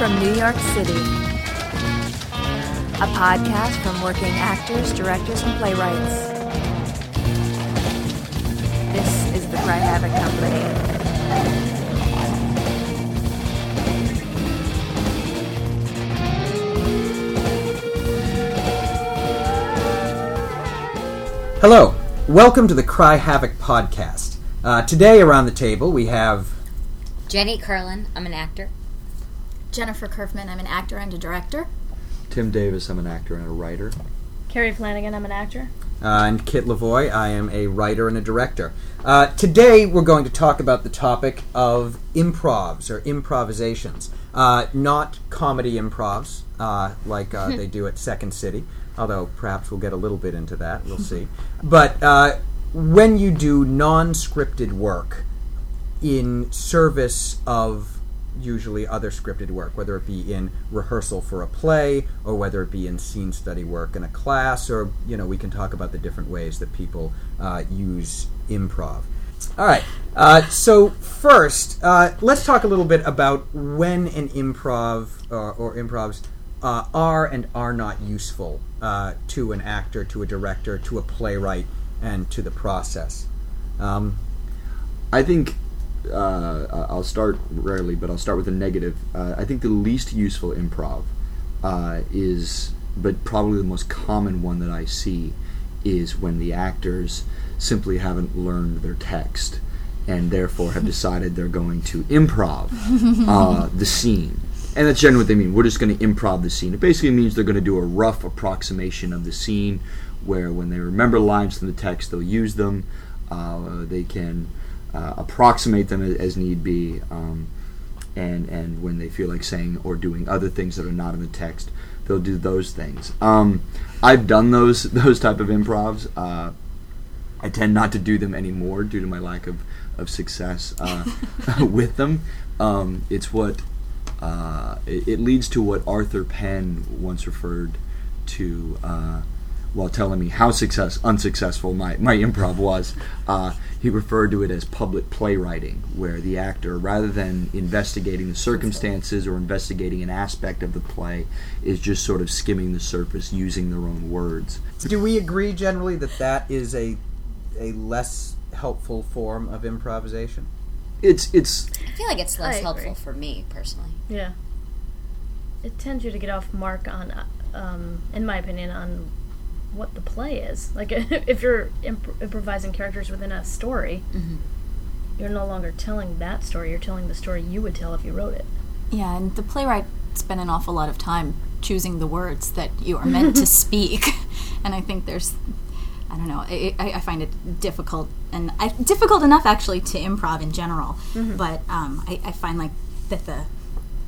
from New York City. A podcast from working actors, directors, and playwrights. This is the Cry Havoc Company. Hello, welcome to the Cry Havoc podcast. Uh, today, around the table, we have Jenny Kirlin, I'm an actor. Jennifer Curfman. I'm an actor and a director. Tim Davis, I'm an actor and a writer. Kerry Flanagan, I'm an actor. uh, and Kitt Lavoie. I am a writer and a director. Uh, today, we're going to talk about the topic of improvs or improvisations, uh, not comedy improvs uh, like uh, they do at Second City. Although perhaps we'll get a little bit into that, we'll see. But uh, when you do non-scripted work in service of usually other scripted work, whether it be in rehearsal for a play or whether it be in scene study work in a class, or you know, we can talk about the different ways that people uh, use improv. All right. Uh, so first, uh, let's talk a little bit about when an improv uh, or improvs uh, are and are not useful uh, to an actor, to a director, to a playwright, and to the process. Um, I think uh, I'll start rarely, but I'll start with a negative. Uh, I think the least useful improv uh, is, but probably the most common one that I see, is when the actors simply haven't learned their text and therefore have decided they're going to improv uh, the scene. And that's generally what they mean. We're just going to improv the scene. It basically means they're going to do a rough approximation of the scene where when they remember lines from the text, they'll use them. Uh, they can uh, approximate them as, as need be. Um, and, and when they feel like saying or doing other things that are not in the text, they'll do those things. Um, I've done those those type of improvs. Uh, I tend not to do them anymore due to my lack of, of success uh, with them. Um, it's what uh, it, it leads to what Arthur Penn once referred to uh, while telling me how success unsuccessful my, my improv was. Uh, he referred to it as public playwriting, where the actor, rather than investigating the circumstances or investigating an aspect of the play, is just sort of skimming the surface using their own words. Do we agree generally that that is a a less helpful form of improvisation? It's it's I feel like it's less helpful for me personally. Yeah. It tends you to get off mark on, uh, um, in my opinion, on what the play is. Like, if you're imp- improvising characters within a story, Mhm. you're no longer telling that story. You're telling the story you would tell if you wrote it. Yeah, and the playwright spent an awful lot of time choosing the words that you are meant to speak. And I think there's, I don't know, I, I I find it difficult and I, difficult enough actually to improv in general. But um, I, I find like that the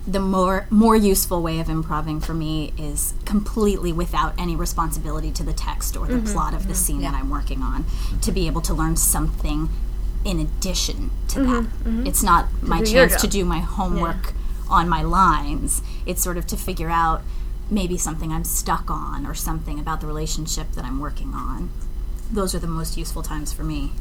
the more more useful way of improving for me is completely without any responsibility to the text or the plot of the scene that I'm working on to be able to learn something in addition to that. It's not my chance to do my homework on my lines. It's sort of to figure out maybe something I'm stuck on or something about the relationship that I'm working on. Those are the most useful times for me.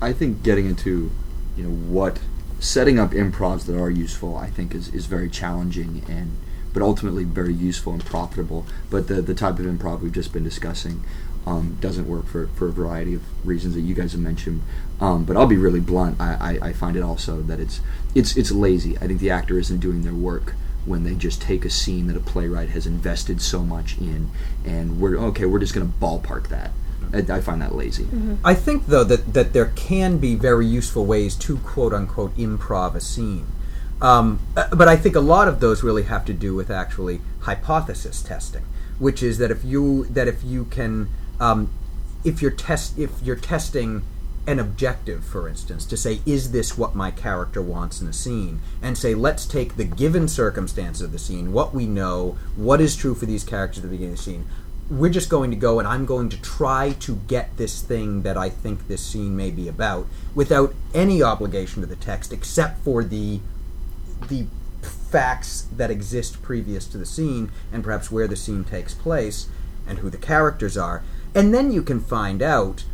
I think getting into you know what setting up improvs that are useful I think is, is very challenging and but ultimately very useful and profitable. But the the type of improv we've just been discussing um, doesn't work for, for a variety of reasons that you guys have mentioned. Um, but I'll be really blunt. I, I, I find it also that it's it's it's lazy. I think the actor isn't doing their work when they just take a scene that a playwright has invested so much in and we're okay we're just going to ballpark that I, I find that lazy I think, though, that, that there can be very useful ways to quote unquote improv a scene. Um, uh, but I think a lot of those really have to do with actually hypothesis testing, which is that if you that if you can um, if you're test if you're testing an objective, for instance, to say is this what my character wants in a scene, and say let's take the given circumstances of the scene, what we know, what is true for these characters at the beginning of the scene, we're just going to go and I'm going to try to get this thing that I think this scene may be about without any obligation to the text except for the the facts that exist previous to the scene and perhaps where the scene takes place and who the characters are. And then you can find out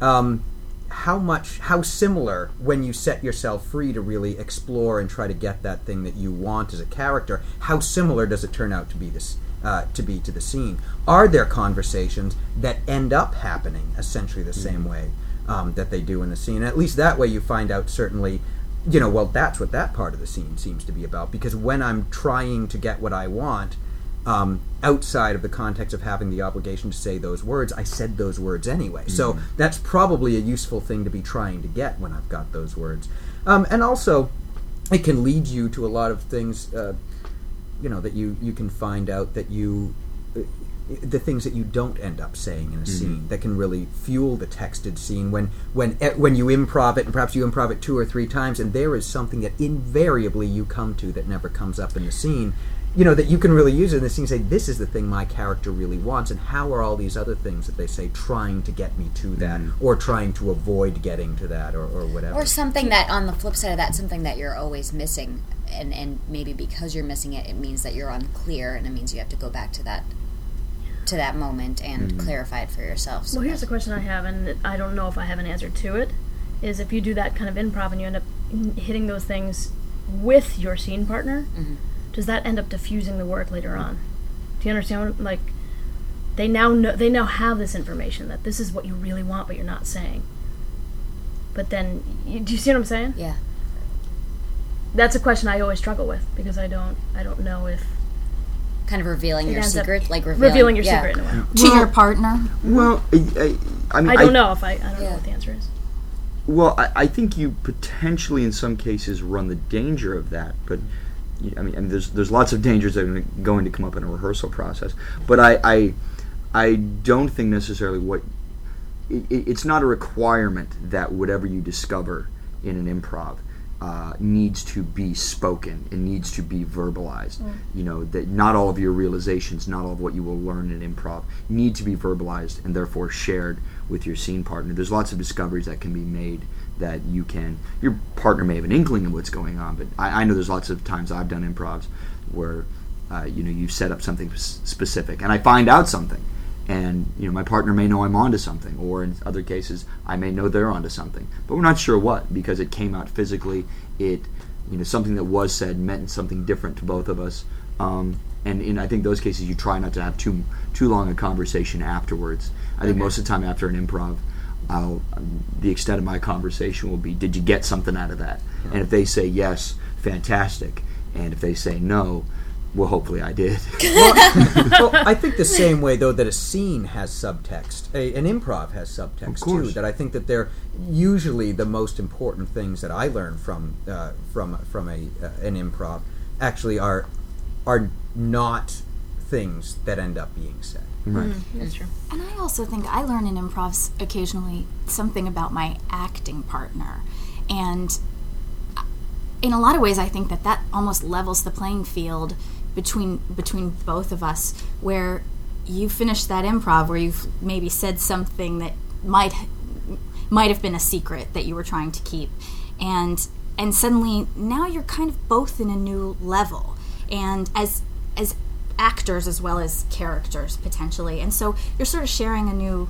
um, how much how similar when you set yourself free to really explore and try to get that thing that you want as a character how similar does it turn out to be this uh, to be to the scene are there conversations that end up happening essentially the same way um, that they do in the scene at least that way you find out certainly you know well that's what that part of the scene seems to be about because when i'm trying to get what i want um, outside of the context of having the obligation to say those words, I said those words anyway. So that's probably a useful thing to be trying to get when I've got those words. Um, and also, it can lead you to a lot of things, uh, you know, that you, you can find out that you. uh, The things that you don't end up saying in a scene that can really fuel the texted scene when when eh, when you improv it and perhaps you improv it two or three times and there is something that invariably you come to that never comes up in the scene you know that you can really use it in the scene and say this is the thing my character really wants and how are all these other things that they say trying to get me to that or trying to avoid getting to that or, or whatever Or something that, on the flip side of that, something that you're always missing, and and maybe because you're missing it, it means that you're unclear, and it means you have to go back to that to that moment and mm-hmm. clarify it for yourself. So Well, here's that- a question I have, and I don't know if I have an answer to it. Is if you do that kind of improv and you end up hitting those things with your scene partner, mm-hmm. does that end up diffusing the work later on? Do you understand? What, like, they now know they now have this information that this is what you really want, but you're not saying. But then, you, do you see what I'm saying? yeah. That's a question I always struggle with because I don't I don't know if Kind of revealing your secret, like revealing, revealing your yeah. secret in a way. to your partner. Well, I, I, I mean, I don't know if I I don't know what the answer is. Well, I, I think you potentially, in some cases, run the danger of that. But y- I mean, I mean there's there's lots of dangers that are going to come up in a rehearsal process. But I I, I don't think necessarily what it, it- it's not a requirement that whatever you discover in an improv uh, needs to be spoken. It needs to be verbalized. You know that not all of your realizations, not all of what you will learn in improv, need to be verbalized and therefore shared with your scene partner. There's lots of discoveries that can be made that you can. Your partner may have an inkling of what's going on, but I, I know there's lots of times I've done improvs where uh, you know you've set up something specific, and I find out something and you know my partner may know I'm onto something, or in other cases I may know they're onto something, but we're not sure what because it came out physically. It you know something that was said meant something different to both of us, um, and in I think those cases you try not to have too too long a conversation afterwards. I think most of the time after an improv. I'll, the extent of my conversation will be, did you get something out of that? And if they say yes, fantastic. And if they say no, well, hopefully I did. well, I think the same way though that a scene has subtext, a, an improv has subtext too. That I think that they're usually the most important things that I learn from uh, from from a uh, an improv actually are are not things that end up being said. right. That's true. And I also think I learn in improvs occasionally something about my acting partner. And in a lot of ways, I think that that almost levels the playing field between between both of us, where you finish that improv where you've maybe said something that might might have been a secret that you were trying to keep, and and suddenly now you're kind of both in a new level, and as as actors as well as characters potentially, and so you're sort of sharing a new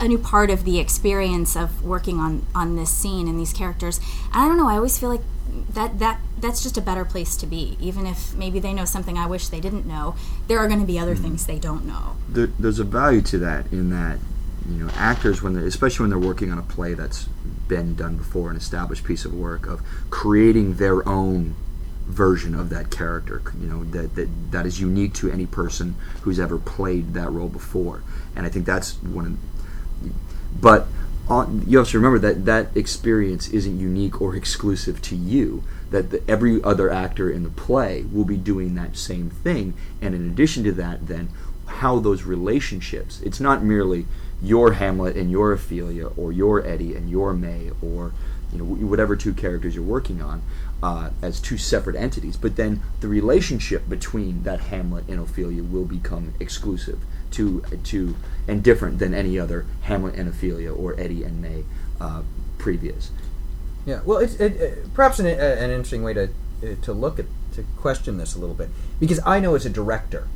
a new part of the experience of working on on this scene and these characters. And I don't know. I always feel like that that that's just a better place to be. Even if maybe they know something I wish they didn't know, there are going to be other mm-hmm. things they don't know. there, there's a value to that in that you know actors when they're especially when they're working on a play that's been done before an established piece of work of creating their own version of that character you know that that, that is unique to any person who's ever played that role before and i think that's one of but on, you have to remember that that experience isn't unique or exclusive to you. That the, every other actor in the play will be doing that same thing, and in addition to that, then how those relationships. It's not merely your Hamlet and your Ophelia, or your Eddie and your May, or you know whatever two characters you're working on uh, as two separate entities. But then the relationship between that Hamlet and Ophelia will become exclusive to to and different than any other Hamlet and Ophelia or Eddie and May uh, previous. Yeah, well, it's it, it, perhaps an, uh, an interesting way to uh, to look at to question this a little bit because I know as a director,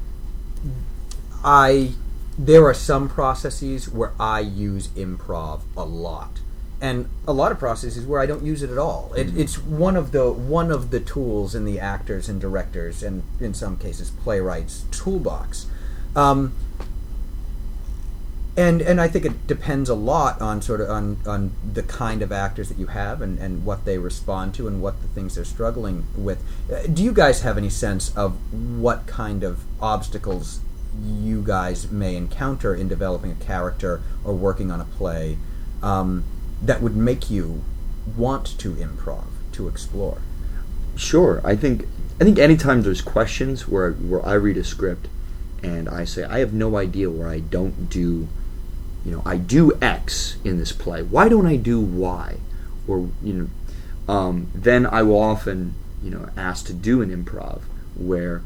I there are some processes where I use improv a lot, and a lot of processes where I don't use it at all. It, it's one of the one of the tools in the actors and directors, and in some cases playwrights toolbox. Um, and and I think it depends a lot on sort of on, on the kind of actors that you have and, and what they respond to and what the things they're struggling with. Uh, do you guys have any sense of what kind of obstacles you guys may encounter in developing a character or working on a play um, that would make you want to improv to explore? Sure. I think I think anytime there's questions where where I read a script and I say I have no idea where I don't do you know, I do X in this play. Why don't I do Y? Or you know, um, then I will often you know ask to do an improv where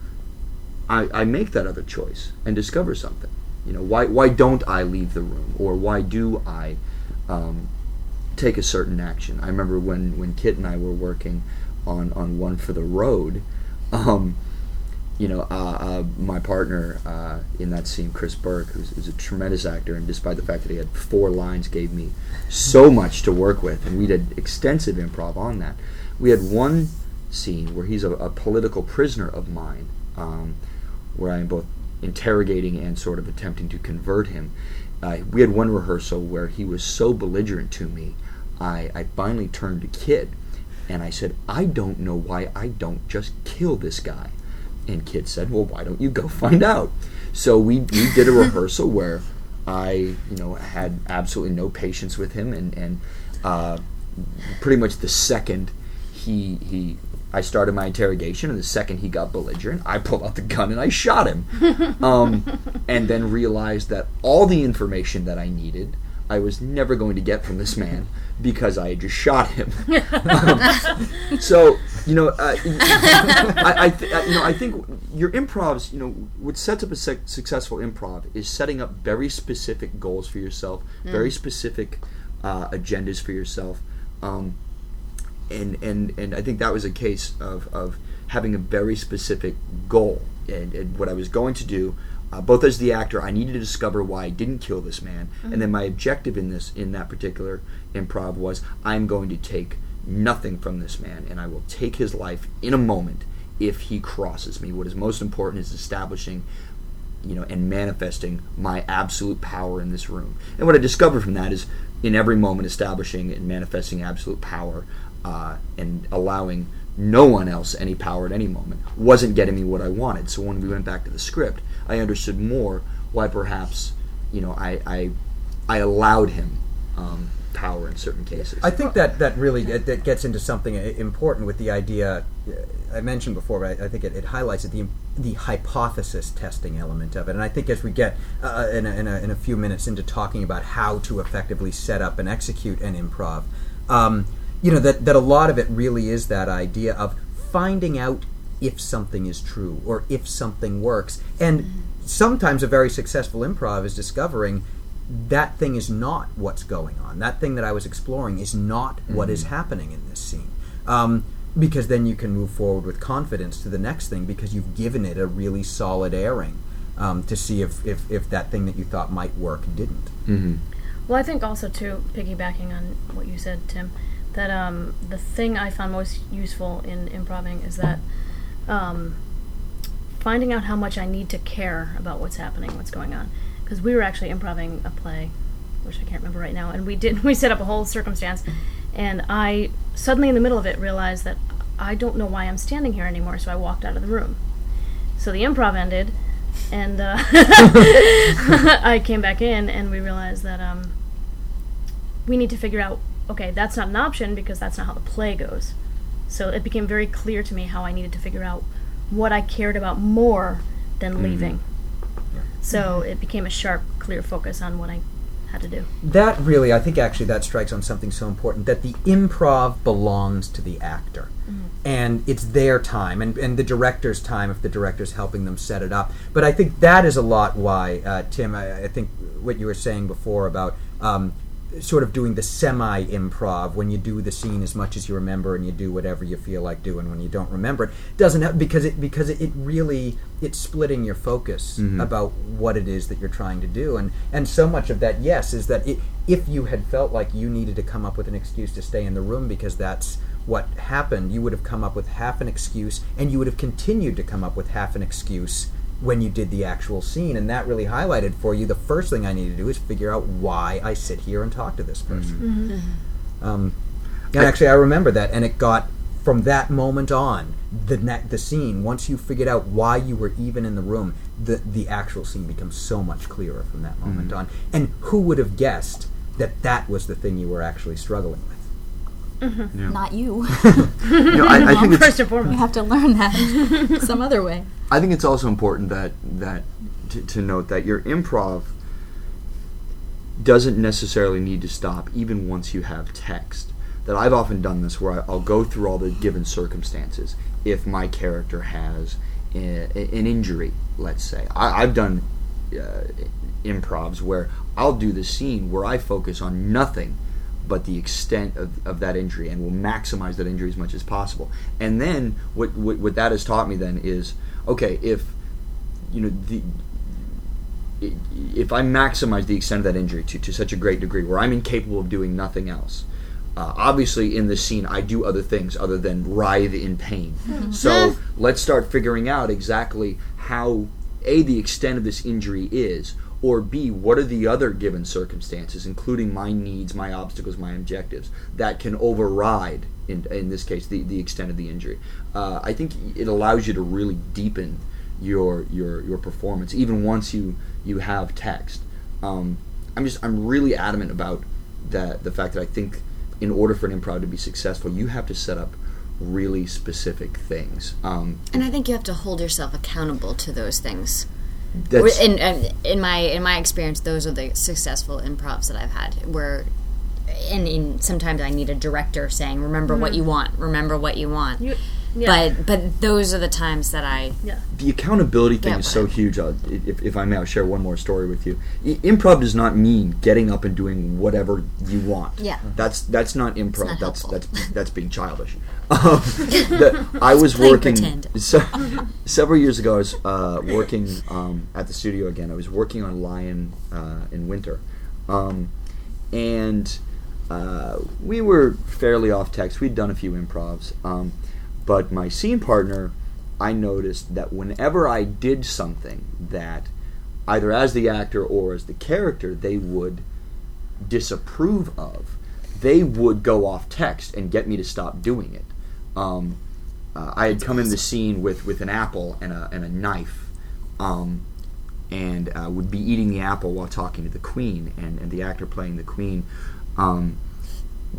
I, I make that other choice and discover something. You know, why why don't I leave the room or why do I um, take a certain action? I remember when when Kitt and I were working on on one for the road. Um, you know, uh, uh, my partner uh, in that scene, Chris Burke, who's, who's, a tremendous actor, and despite the fact that he had four lines, gave me so much to work with, and we did extensive improv on that. We had one scene where he's a, a political prisoner of mine, um, where I am both interrogating and sort of attempting to convert him. Uh, we had one rehearsal where he was so belligerent to me, I, I finally turned to Kitt, and I said, I don't know why I don't just kill this guy. And Kitt said, "Well, why don't you go find out?" So we we did a rehearsal where I you know had absolutely no patience with him, and and uh, pretty much the second he he I started my interrogation, and the second he got belligerent, I pulled out the gun and I shot him, um, and then realized that all the information that I needed I was never going to get from this man because I had just shot him. um, so you know, uh, I, I th- you know, I think your improvs, you know, what sets up a su- successful improv is setting up very specific goals for yourself, very specific uh, agendas for yourself, um, and and and I think that was a case of of having a very specific goal and, and what I was going to do. Uh, both as the actor, I needed to discover why I didn't kill this man, and then my objective in this in that particular improv was I'm going to take nothing from this man, and I will take his life in a moment if he crosses me. What is most important is establishing, you know, and manifesting my absolute power in this room. And what I discovered from that is, in every moment, establishing and manifesting absolute power, uh, and allowing no one else any power at any moment wasn't getting me what I wanted. So when we went back to the script, I understood more why perhaps, you know, I I, I allowed him. Um, power in certain cases. I think that that really that gets into something important with the idea uh, I mentioned before. But I, think it, it highlights it, the the hypothesis testing element of it, and I think as we get uh, in, a, in, a, in a few minutes into talking about how to effectively set up and execute an improv, um, you know that that a lot of it really is that idea of finding out if something is true or if something works, and sometimes a very successful improv is discovering that thing is not what's going on. That thing that I was exploring is not what is happening in this scene. Um, because then you can move forward with confidence to the next thing because you've given it a really solid airing um, to see if, if, if that thing that you thought might work didn't. Mm-hmm. Well, I think also too, piggybacking on what you said, Tim, that um, the thing I found most useful in improving is that um, finding out how much I need to care about what's happening, what's going on. Because we were actually improving a play, which I can't remember right now, and we did we set up a whole circumstance, and I suddenly in the middle of it realized that I don't know why I'm standing here anymore, so I walked out of the room. So the improv ended, and uh, I came back in, and we realized that um, we need to figure out okay, that's not an option because that's not how the play goes. So it became very clear to me how I needed to figure out what I cared about more than leaving. So it became a sharp, clear focus on what I had to do. That really, I think actually that strikes on something so important that the improv belongs to the actor. And it's their time and, and the director's time if the director's helping them set it up. But I think that is a lot why, uh, Tim, I, I think what you were saying before about um, sort of doing the semi improv when you do the scene as much as you remember and you do whatever you feel like doing when you don't remember it doesn't have because it because it, it really it's splitting your focus mm-hmm. about what it is that you're trying to do. And and so much of that yes is that it, if you had felt like you needed to come up with an excuse to stay in the room because that's what happened you would have come up with half an excuse and you would have continued to come up with half an excuse when you did the actual scene and that really highlighted for you the first thing i need to do is figure out why i sit here and talk to this person. Mm-hmm. Mm-hmm. Um, and actually i remember that and it got from that moment on the ne- the scene once you figured out why you were even in the room the the actual scene becomes so much clearer from that moment mm-hmm. on. And who would have guessed that that was the thing you were actually struggling with Not you. You know, I, I think First and foremost, you have to learn that some other way. I think it's also important that that to, to note that your improv doesn't necessarily need to stop even once you have text. That I've often done this where I, I'll go through all the given circumstances. If my character has a, an injury, let's say, I, I've done uh, improvs where I'll do the scene where I focus on nothing but the extent of, of that injury and will maximize that injury as much as possible. And then what, what what that has taught me then is okay if you know the if I maximize the extent of that injury to, to such a great degree where I'm incapable of doing nothing else. Uh, obviously, in this scene, I do other things other than writhe in pain. So let's start figuring out exactly how a the extent of this injury is, or b what are the other given circumstances, including my needs, my obstacles, my objectives, that can override in in this case the, the extent of the injury. Uh, I think it allows you to really deepen your your your performance even once you you have text. Um, I'm just I'm really adamant about that the fact that I think in order for an improv to be successful, you have to set up really specific things. Um, And I think you have to hold yourself accountable to those things. That's, in, in my in my experience, those are the successful improvs that I've had. Where, and in, sometimes I need a director saying, "Remember what mm-hmm. you want. Remember what you want." You, yeah. But but those are the times that I yeah. the accountability thing Yeah, is so whatever. huge. Uh, if, if I may, I'll share one more story with you. I, improv does not mean getting up and doing whatever you want. Yeah. that's that's not improv. not that's helpful. that's that's being childish. Um, the, I was working pretend. so, several years ago. I was uh, working um, at the studio again. I was working on Lion uh, in winter, um, and uh, we were fairly off text. We'd done a few improvs, um, but my scene partner, I noticed that whenever I did something that, either as the actor or as the character, they would disapprove of, they would go off text and get me to stop doing it. Um, uh, I had come in the scene with, with an apple and a, and a knife, um, and uh, would be eating the apple while talking to the queen, and, and the actor playing the queen. Um,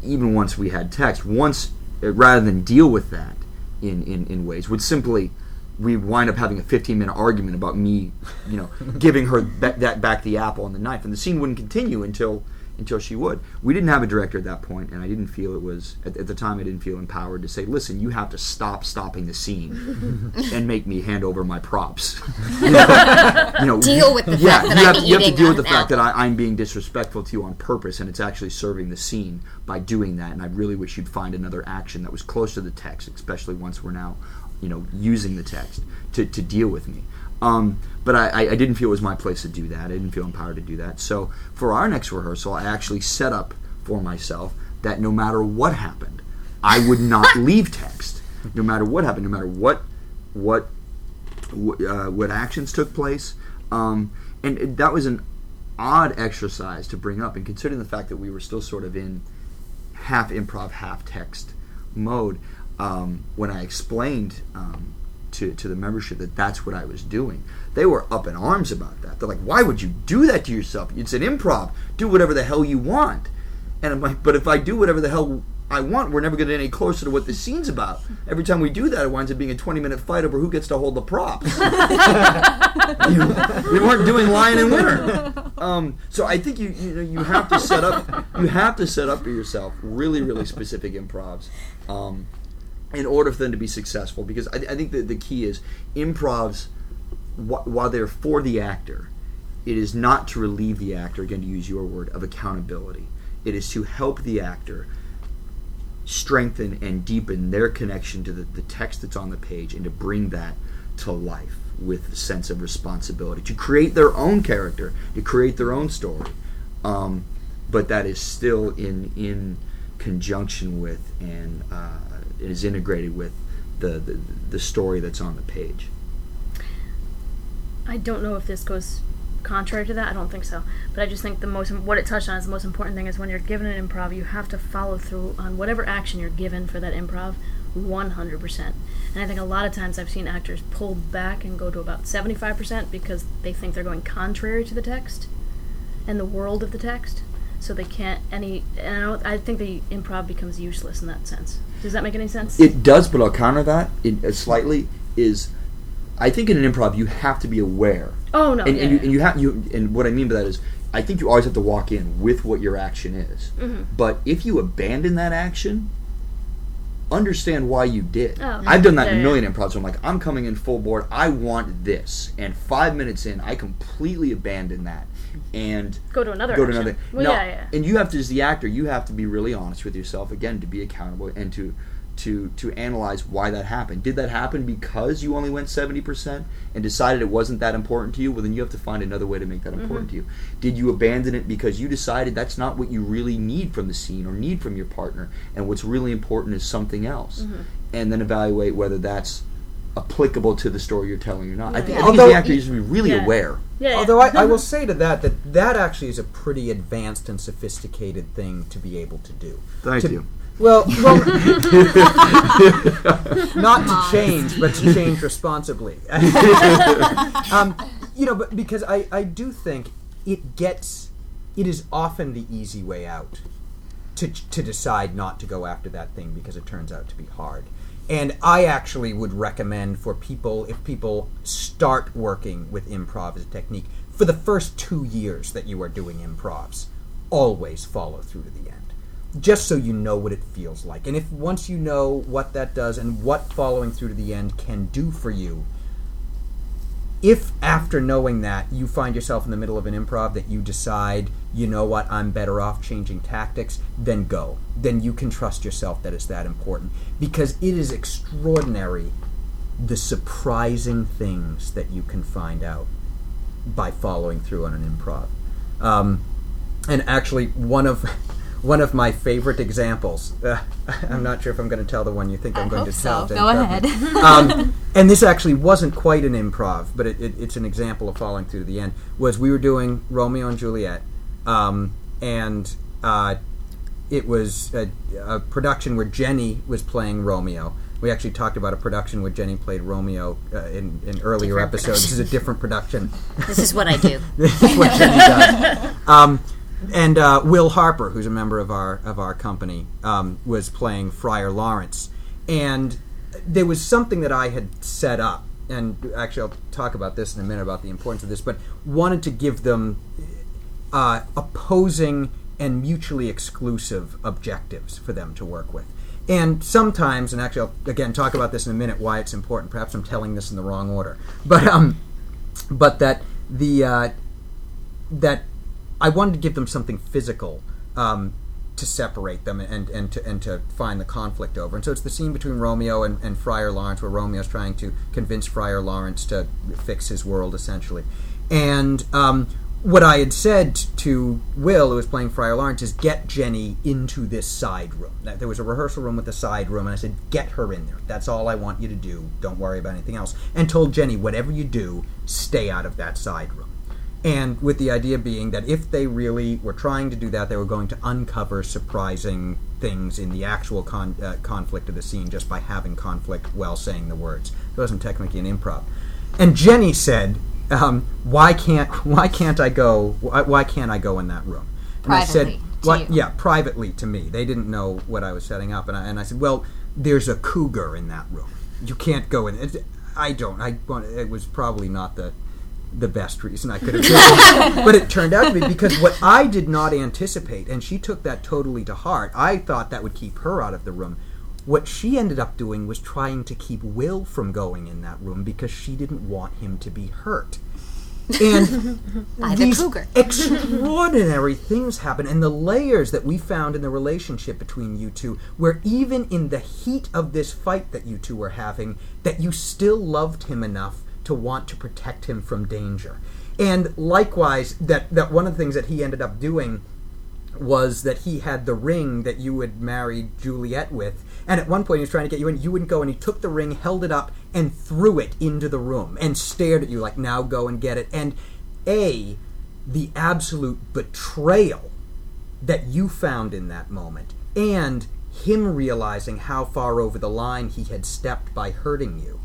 even once we had text, once uh, rather than deal with that in, in, in ways, would simply we wind up having a 15 minute argument about me, you know, giving her that, that back the apple and the knife, and the scene wouldn't continue until until she would. We didn't have a director at that point, and I didn't feel it was at, at the time. I didn't feel empowered to say, "Listen, you have to stop stopping the scene and make me hand over my props." you know, you know, Deal with the yeah, fact that you I'm you have to deal with the fact that. I, I'm being disrespectful to you on purpose, and it's actually serving the scene by doing that. And I really wish you'd find another action that was close to the text, especially once we're now, you know, using the text to, to deal with me. Um, but I, I- didn't feel it was my place to do that. I didn't feel empowered to do that. So for our next rehearsal, I actually set up for myself that no matter what happened, I would not leave text. No matter what happened, no matter what what uh, what actions took place, um, and it, that was an odd exercise to bring up. And considering the fact that we were still sort of in half improv, half text mode, um, when I explained um, to to the membership that that's what I was doing, they were up in arms about that. They're like, "Why would you do that to yourself? It's an improv. Do whatever the hell you want." And I'm like, "But if I do whatever the hell." I want. We're never going to get any closer to what the scene's about. Every time we do that, it winds up being a 20 minute fight over who gets to hold the props. You know, we weren't doing Lion in Winter. Um, so I think you you know you have to set up you have to set up for yourself really really specific improvs um, in order for them to be successful. Because I, I think that the key is improvs wh- while they're for the actor, it is not to relieve the actor again to use your word of accountability. It is to help the actor strengthen and deepen their connection to the, the text that's on the page and to bring that to life with a sense of responsibility to create their own character to create their own story um, but that is still in in conjunction with and uh, is integrated with the, the the story that's on the page I don't know if this goes contrary to that. I don't think so. But I just think the most what it touched on is the most important thing is when you're given an improv, you have to follow through on whatever action you're given for that improv, 100%. And I think a lot of times I've seen actors pull back and go to about 75% because they think they're going contrary to the text and the world of the text. So they can't any. And I, don't, I think the improv becomes useless in that sense. Does that make any sense? It does, but I'll counter that in, uh, slightly. Is I think in an improv you have to be aware, oh no. and, yeah, and, you, yeah. and you have you. And what I mean by that is, I think you always have to walk in with what your action is. Mm-hmm. But if you abandon that action, understand why you did. Oh. I've done that in a million improvs. Where I'm like, I'm coming in full board. I want this, and five minutes in, I completely abandon that, and Go to another go to action. another. Well, No, yeah, yeah. And you have to, as the actor, you have to be really honest with yourself again to be accountable and to to to analyze why that happened. Did that happen because you only went seventy percent and decided it wasn't that important to you? Well, then you have to find another way to make that important Mm-hmm. to you. Did you abandon it because you decided that's not what you really need from the scene or need from your partner, and what's really important is something else? Mm-hmm. And then evaluate whether that's applicable to the story you're telling or not. I think, I Yeah. think Although- the actor, you should be really Yeah. aware. Yeah, yeah. Although I, I will say to that that that actually is a pretty advanced and sophisticated thing to be able to do. Thank To- you. Well, well not to change, but to change responsibly. um, you know, but because I, I do think it gets, it is often the easy way out to, to decide not to go after that thing because it turns out to be hard. And I actually would recommend for people, if people start working with improv as a technique, for the first two years that you are doing improvs, always follow through to the end. Just so you know what it feels like. And if once you know what that does and what following through to the end can do for you, if after knowing that you find yourself in the middle of an improv that you decide, you know what, I'm better off changing tactics, then go. Then you can trust yourself that it's that important. Because it is extraordinary the surprising things that you can find out by following through on an improv. Um, and actually, one of one of my favorite examples. Uh, I'm not sure if I'm going to tell the one you think I I'm going to so. tell. Go ahead. um, and this actually wasn't quite an improv, but it, it, it's an example of following through to the end. Was we were doing Romeo and Juliet, um, and uh, it was a, a production where Jenny was playing Romeo. We actually talked about a production where Jenny played Romeo uh, in, in earlier Different episodes. This is a different production. This is what I do. this is what Jenny does. Um, and uh, Will Harper, who's a member of our of our company, um, was playing Friar Lawrence, and there was something that I had set up, and actually I'll talk about this in a minute about the importance of this, but wanted to give them uh, opposing and mutually exclusive objectives for them to work with. And sometimes, and actually, I'll again talk about this in a minute why it's important. Perhaps I'm telling this in the wrong order, but um, but that the uh, that I wanted to give them something physical um, to separate them and, and to and to find the conflict over. And so it's the scene between Romeo and, and Friar Lawrence, where Romeo's trying to convince Friar Lawrence to fix his world, essentially. And um, what I had said to Will, who was playing Friar Lawrence, is get Jenny into this side room. There was a rehearsal room with a side room, and I said, get her in there. That's all I want you to do. Don't worry about anything else. And told Jenny, whatever you do, stay out of that side room. And with the idea being that if they really were trying to do that, they were going to uncover surprising things in the actual con- uh, conflict of the scene just by having conflict while saying the words. It wasn't technically an improv. And Jenny said, um, "Why can't Why can't I go? Why, why can't I go in that room?" And I said, Privately to "What? you. Yeah, privately to me. They didn't know what I was setting up." And I, and I said, "Well, there's a cougar in that room. You can't go in." It, I don't. I. It was probably not the the best reason I could have given. but it turned out to be because what I did not anticipate, and she took that totally to heart. I thought that would keep her out of the room. What she ended up doing was trying to keep Will from going in that room because she didn't want him to be hurt. and By the these cougar. extraordinary things happen, and the layers that we found in the relationship between you two, where even in the heat of this fight that you two were having, that you still loved him enough to want to protect him from danger. And likewise, that, that one of the things that he ended up doing was that he had the ring that you had married Juliet with. And at one point, he was trying to get you in. You wouldn't go, and he took the ring, held it up, and threw it into the room and stared at you like, now go and get it. And A, the absolute betrayal that you found in that moment, and him realizing how far over the line he had stepped by hurting you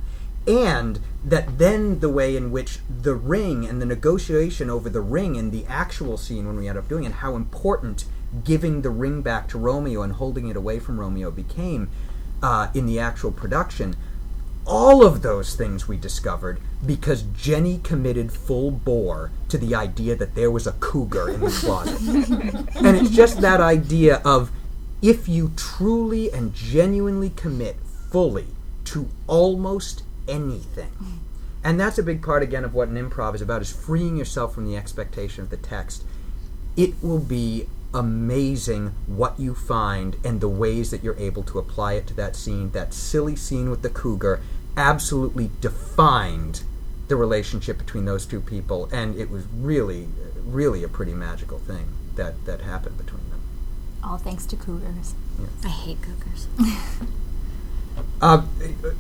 and that then the way in which the ring and the negotiation over the ring and the actual scene when we end up doing it, how important giving the ring back to Romeo and holding it away from Romeo became uh, in the actual production. All of those things we discovered because Jenny committed full bore to the idea that there was a cougar in the closet. and it's just that idea of if you truly and genuinely commit fully to almost anything. And that's a big part again of what an improv is about is freeing yourself from the expectation of the text. It will be amazing what you find and the ways that you're able to apply it to that scene. That silly scene with the cougar absolutely defined the relationship between those two people and it was really really a pretty magical thing that that happened between them. All thanks to cougars. I hate cougars. Uh,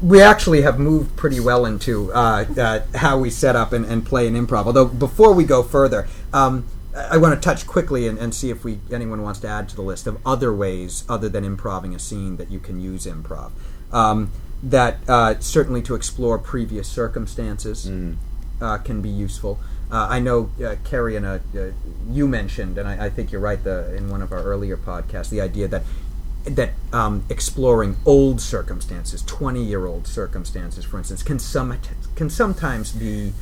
we actually have moved pretty well into uh, uh, how we set up and, and play an improv. Although before we go further, um, I want to touch quickly and, and see if we anyone wants to add to the list of other ways other than improving a scene that you can use improv. Um, that uh, certainly to explore previous circumstances uh, can be useful. Uh, I know uh, Kerry and uh, uh, you mentioned, and I, I think you're right. The in one of our earlier podcasts, the idea that that um, exploring old circumstances, twenty-year-old circumstances, for instance, can some can sometimes be.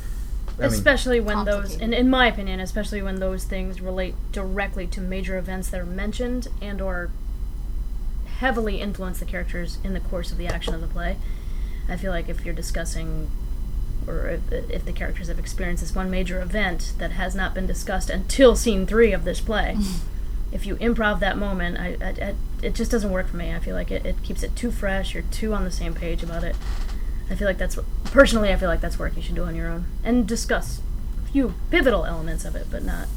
I mean, especially when those, complicated. in, in my opinion, especially when those things relate directly to major events that are mentioned and or heavily influence the characters in the course of the action of the play. I feel like if you're discussing, or if, if the characters have experienced this one major event that has not been discussed until scene three of this play, mm-hmm. if you improv that moment, I, I, I, it just doesn't work for me. I feel like it, it keeps it too fresh. You're too on the same page about it. I feel like that's what, personally, I feel like that's work you should do on your own and discuss a few pivotal elements of it, but not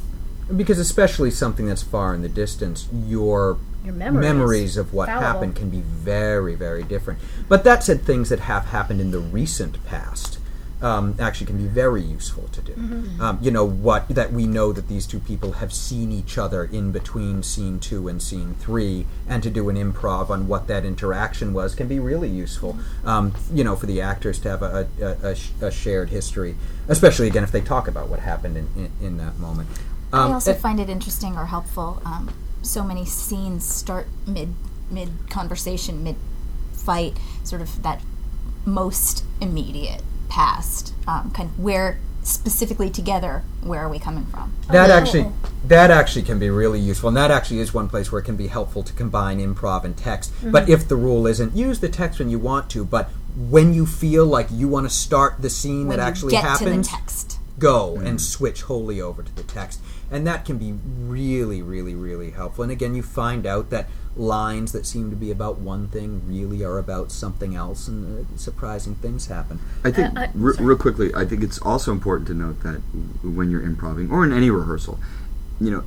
because especially something that's far in the distance, your Your memories. of what Fallible. happened can be very, very different. But that said, things that have happened in the recent past um, actually can be very useful to do. Mm-hmm. Um, you know what that we know that these two people have seen each other in between scene two and scene three, and to do an improv on what that interaction was can be really useful. Um, you know, for the actors to have a, a, a, sh- a shared history, especially again if they talk about what happened in, in, in that moment. Um, I also and- find it interesting or helpful. Um, so many scenes start mid mid conversation, mid fight, sort of that most immediate past. Um, kind of where specifically together, where are we coming from? That actually, that actually can be really useful, and that actually is one place where it can be helpful to combine improv and text. But if the rule isn't, use the text when you want to. But when you feel like you want to start the scene When that you actually get happens, to the text. go and switch wholly over to the text, and that can be really, really, really helpful. And again, you find out that lines that seem to be about one thing really are about something else, and uh, surprising things happen. I think, Uh, I- re- real quickly, I think it's also important to note that when you're improving or in any rehearsal, you know,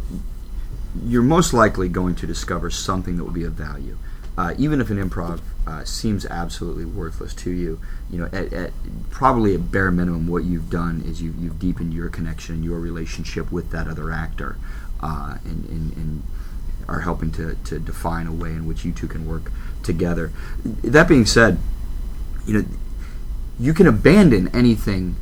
you're most likely going to discover something that will be of value. Uh, even if an improv uh, seems absolutely worthless to you, you know, at, at probably at bare minimum, what you've done is you, you've deepened your connection and your relationship with that other actor, uh, and, and, and are helping to, to define a way in which you two can work together. That being said, you know, you can abandon anything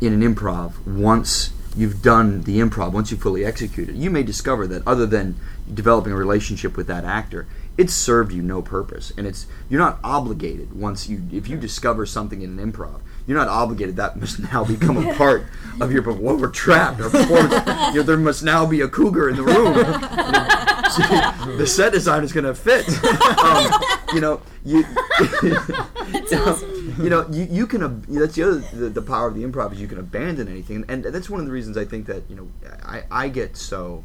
in an improv once you've done the improv, once you've fully execute it. You may discover that other than developing a relationship with that actor, it's served you no purpose. And it's you're not obligated once you if you discover something in an improv, you're not obligated that must now become a part of your well, we're trapped. Our performance you know, there must now be a cougar in the room. You know, the set design is going to fit. um, you know, you, you know, you, you can. ab- That's the other the, the power of the improv is you can abandon anything, and that's one of the reasons I think that you know I, I get so.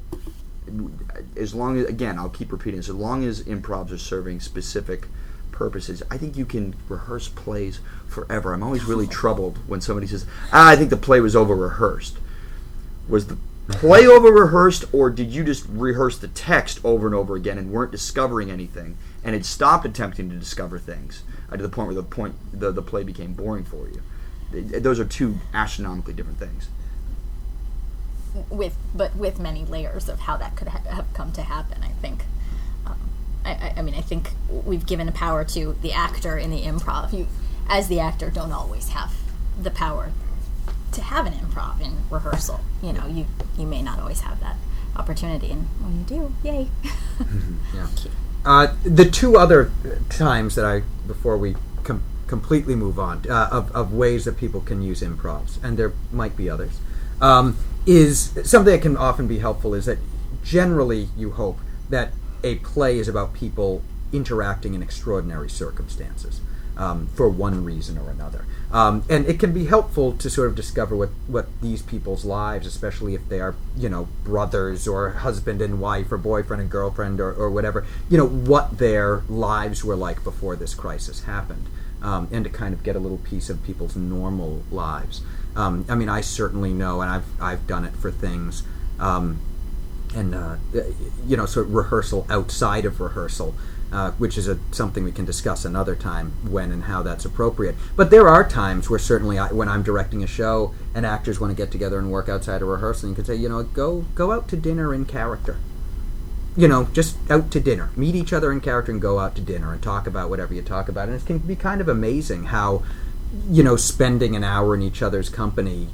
As long as again, I'll keep repeating this. As long as improvs are serving specific purposes, I think you can rehearse plays forever. I'm always really troubled when somebody says, ah, "I think the play was over rehearsed." Was the play over rehearsed, or did you just rehearse the text over and over again and weren't discovering anything, and had stopped attempting to discover things uh, to the point where the point the, the play became boring for you? Th- Those are two astronomically different things. With but with many layers of how that could ha- have come to happen. I think. Um, I, I, mean, I think we've given power to the actor in the improv. You, as the actor, don't always have the power to have an improv in rehearsal. You know, you you may not always have that opportunity, and when you do, yay! Yeah. Uh, the two other times that I, before we com- completely move on, uh, of, of ways that people can use improvs, and there might be others, um, is something that can often be helpful is that generally you hope that a play is about people interacting in extraordinary circumstances um, for one reason or another. Um, and it can be helpful to sort of discover what, what these people's lives, especially if they are, you know, brothers or husband and wife or boyfriend and girlfriend or, or whatever, you know, what their lives were like before this crisis happened. Um, and to kind of get a little piece of people's normal lives. Um, I mean, I certainly know, and I've, I've done it for things. Um, and uh, you know of rehearsal outside of rehearsal uh, which is a, something we can discuss another time when and how that's appropriate. But there are times where certainly I, when i'm directing a show and actors want to get together and work outside of rehearsal you can say you know go go out to dinner in character. You know just out to dinner. Meet each other in character and go out to dinner and talk about whatever you talk about. And it can be kind of amazing how you know spending an hour in each other's company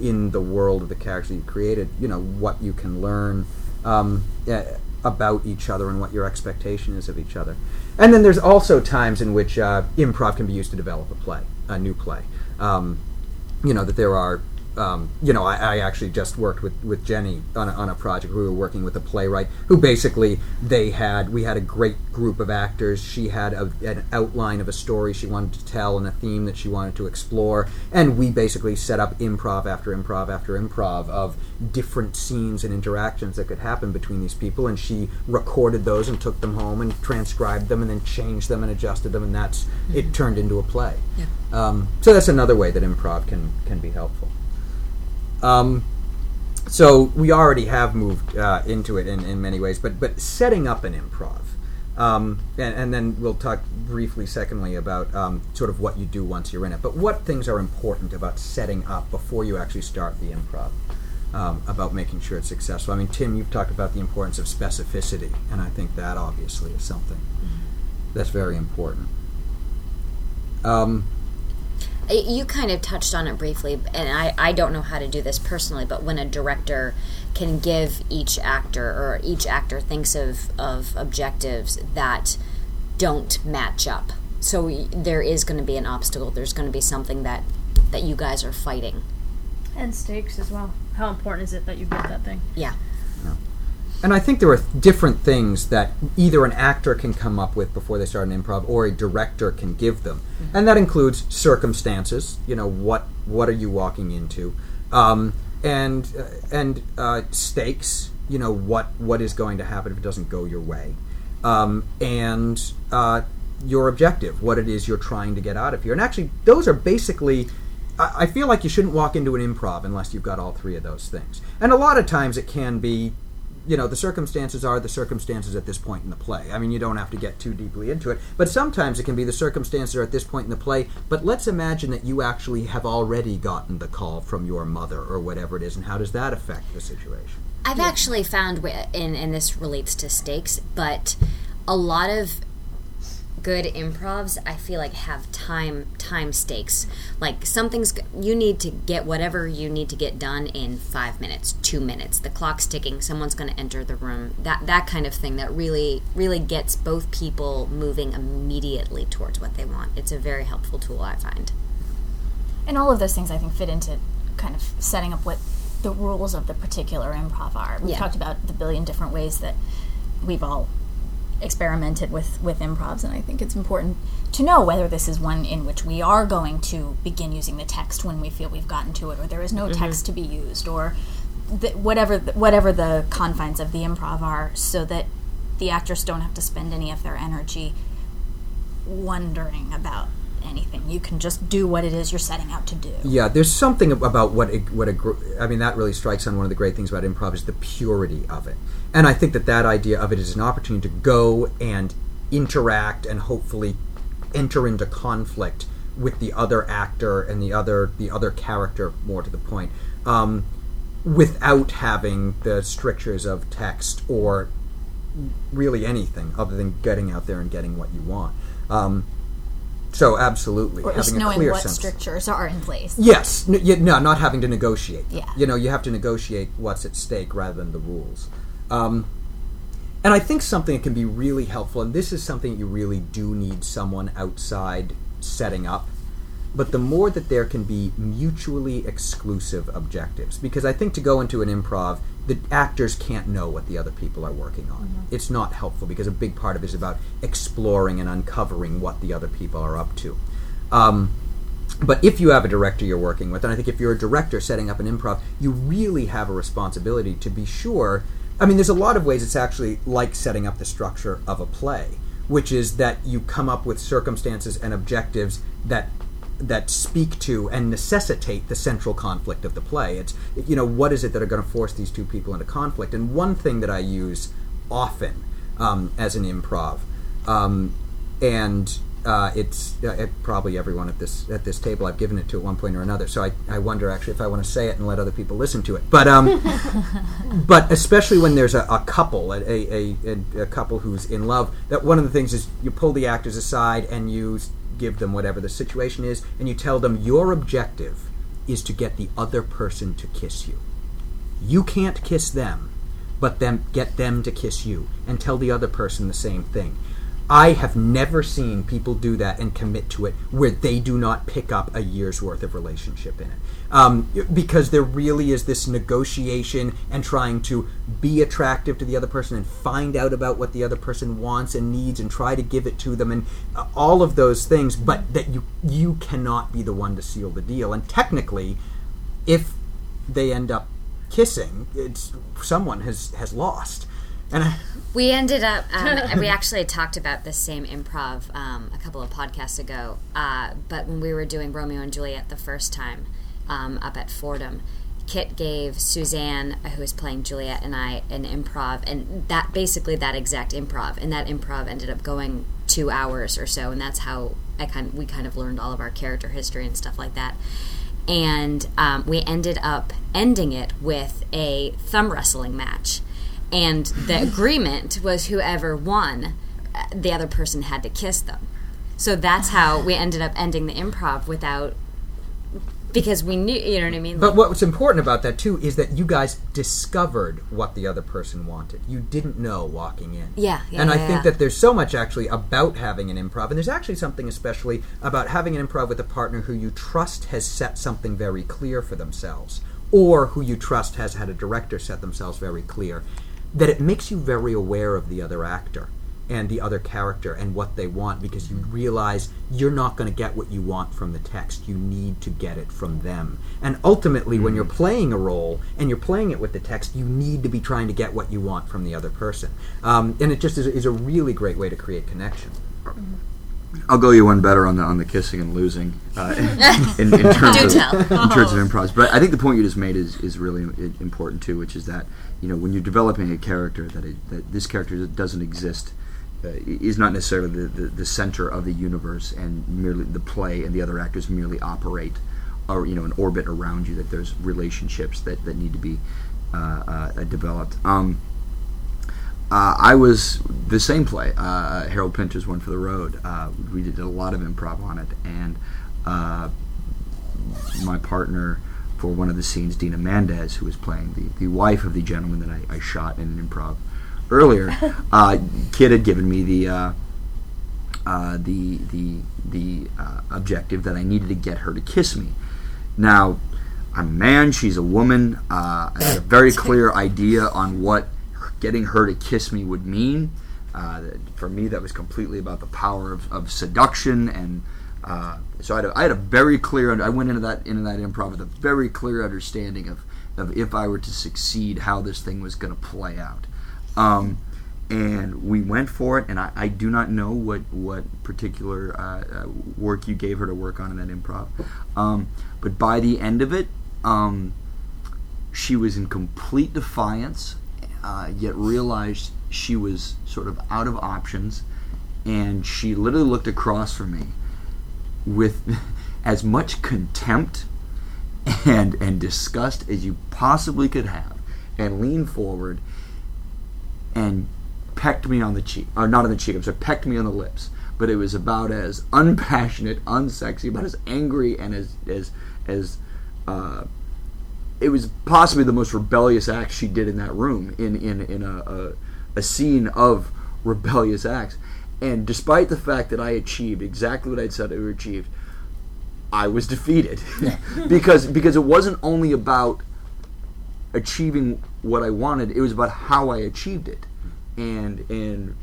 in the world of the characters you've created, you know what you can learn um, eh, about each other and what your expectation is of each other. And then there's also times in which uh, improv can be used to develop a play, a new play. Um, you know that there are. Um, you know, I, I actually just worked with, with Jenny on a, on a project. We were working with a playwright who basically they had we had a great group of actors. She had a, an outline of a story she wanted to tell and a theme that she wanted to explore, and we basically set up improv after improv after improv of different scenes and interactions that could happen between these people. And she recorded those and took them home and transcribed them and then changed them and adjusted them, and that's it turned into a play. Um, so that's another way that improv can can be helpful. Um, so we already have moved uh, into it in, in many ways, but but setting up an improv, um, and, and then we'll talk briefly, secondly, about um, sort of what you do once you're in it. But what things are important about setting up before you actually start the improv? Um, about making sure it's successful. I mean, Tim, you've talked about the importance of specificity, and I think that obviously is something that's very important. Um, You kind of touched on it briefly, and I, I don't know how to do this personally, but when a director can give each actor or each actor thinks of, of objectives that don't match up. So there is going to be an obstacle. There's going to be something that, that you guys are fighting. And stakes as well. How important is it that you get that thing? Yeah. And I think there are different things that either an actor can come up with before they start an improv, or a director can give them, and that includes circumstances. You know, what what are you walking into, um, and uh, and uh, stakes. You know, what what is going to happen if it doesn't go your way, um, and uh, your objective, what it is you're trying to get out of here. And actually, those are basically. I I feel like you shouldn't walk into an improv unless you've got all three of those things. And a lot of times it can be you know the circumstances are the circumstances at this point in the play. I mean you don't have to get too deeply into it but sometimes it can be the circumstances are at this point in the play but let's imagine that you actually have already gotten the call from your mother or whatever it is and how does that affect the situation? I've actually found, wi- and, and this relates to stakes, but a lot of good improvs I feel like have time time stakes. Like something's you need to get whatever you need to get done in five minutes, two minutes. The clock's ticking. Someone's going to enter the room. That that kind of thing that really really gets both people moving immediately towards what they want. It's a very helpful tool I find. And all of those things I think fit into kind of setting up what the rules of the particular improv are. We Yeah. talked about the billion different ways that we've all experimented with with improvs, and I think it's important to know whether this is one in which we are going to begin using the text when we feel we've gotten to it, or there is no mm-hmm. text to be used, or whatever the, whatever the confines of the improv are, so that the actors don't have to spend any of their energy wondering about anything. You can just do what it is you're setting out to do. Yeah, there's something about what a, what a I mean that really strikes on one of the great things about improv is the purity of it, and I think that that idea of it is an opportunity to go and interact and hopefully enter into conflict with the other actor and the other the other character more to the point, um, without having the strictures of text or really anything other than getting out there and getting what you want. Um, so absolutely, Or having a knowing clear what sense. strictures are in place. Yes, n- yeah, no, not having to negotiate. them. Yeah. you know, you have to negotiate what's at stake rather than the rules. Um, and I think something that can be really helpful, and this is something you really do need someone outside setting up. But the more that there can be mutually exclusive objectives, because I think to go into an improv, the actors can't know what the other people are working on. It's not helpful because a big part of it is about exploring and uncovering what the other people are up to. Um, but if you have a director you're working with, and I think if you're a director setting up an improv, you really have a responsibility to be sure. I mean, there's a lot of ways it's actually like setting up the structure of a play, which is that you come up with circumstances and objectives that that speak to and necessitate the central conflict of the play. It's you know what is it that are going to force these two people into conflict? And one thing that I use often um, as an improv, um, and uh, it's uh, probably everyone at this at this table I've given it to at one point or another. So I, I wonder actually if I want to say it and let other people listen to it. But um, but especially when there's a, a couple, a, a, a, couple who's in love, that one of the things is you pull the actors aside and you give them whatever the situation is, and you tell them your objective is to get the other person to kiss you. You can't kiss them, but them get them to kiss you, and tell the other person the same thing. I have never seen people do that and commit to it where they do not pick up a year's worth of relationship in it. Um, because there really is this negotiation and trying to be attractive to the other person and find out about what the other person wants and needs and try to give it to them and uh, all of those things, but that you you cannot be the one to seal the deal. And technically, if they end up kissing, it's someone has has lost. And I, We ended up. Um, we actually talked about this same improv um, a couple of podcasts ago. Uh, but when we were doing Romeo and Juliet the first time um, up at Fordham, Kitt gave Suzanne, uh, who was playing Juliet, and I an improv, and that basically that exact improv, and that improv ended up going two hours or so, and that's how I kind we kind of learned all of our character history and stuff like that. And um, we ended up ending it with a thumb wrestling match and the agreement was whoever won uh, the other person had to kiss them so that's how we ended up ending the improv without because we knew you know what i mean But what's important about that too is that you guys discovered what the other person wanted. You didn't know walking in. Yeah, yeah, And I yeah, think that there's so much actually about having an improv, and there's actually something especially about having an improv with a partner who you trust has set something very clear for themselves, or who you trust has had a director set themselves very clear, that it makes you very aware of the other actor and the other character and what they want because you realize you're not going to get what you want from the text. You need to get it from them. And ultimately, when you're playing a role and you're playing it with the text, you need to be trying to get what you want from the other person. Um, and it just is, is a really great way to create connection. I'll go you one better on the on the kissing and losing uh, in, in terms of tell. in terms of improvs. But I think the point you just made is, is really important too, which is that you know when you're developing a character that it, that this character doesn't exist. Uh, is not necessarily the, the, the center of the universe, and merely the play and the other actors merely operate, or you know, an orbit around you. That there's relationships that, that need to be uh, uh, developed. Um, uh, I was the same play. Uh, Harold Pinter's One for the Road. Uh, we did a lot of improv on it, and uh, my partner for one of the scenes, Dina Mendez, who was playing the, the wife of the gentleman that I, I shot in an improv earlier, uh, Kitt had given me the uh, uh, the the the uh, objective that I needed to get her to kiss me. Now, I'm a man; she's a woman. Uh, I had a very clear idea on what getting her to kiss me would mean. Uh, for me, that was completely about the power of, of seduction, and uh, so I had, a, I had a very clear. I went into that into that improv with a very clear understanding of of if I were to succeed, how this thing was going to play out. Um, and we went for it, and I, I do not know what what particular uh, uh, work you gave her to work on in that improv, um, but by the end of it, um, she was in complete defiance, uh, yet realized she was sort of out of options, and she literally looked across from me with as much contempt and and disgust as you possibly could have, and leaned forward and pecked me on the cheek, or not on the cheek. I'm sorry, pecked me on the lips. But it was about as unpassionate, unsexy, about as angry and as as as uh, it was possibly the most rebellious act she did in that room in in in a a, a scene of rebellious acts. And despite the fact that I achieved exactly what I'd said I would achieve, I was defeated because because it wasn't only about achieving what I wanted; it was about how I achieved it, and and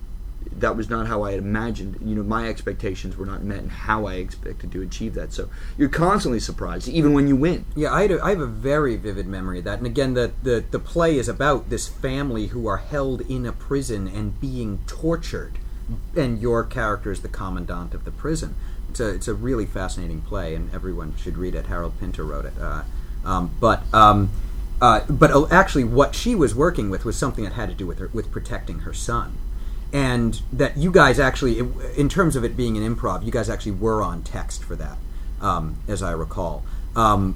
that was not how I had imagined. You know, my expectations were not met in how I expected to achieve that. So you're constantly surprised, even when you win. Yeah, I, had a, I have a very vivid memory of that. And again, the, the, the play is about this family who are held in a prison and being tortured. And your character is the commandant of the prison. It's a, it's a really fascinating play, and everyone should read it. Harold Pinter wrote it. Uh, um, but um, uh, but uh, actually, what she was working with was something that had to do with her, with protecting her son and that you guys actually, in terms of it being an improv, you guys actually were on text for that, um, as I recall. Um,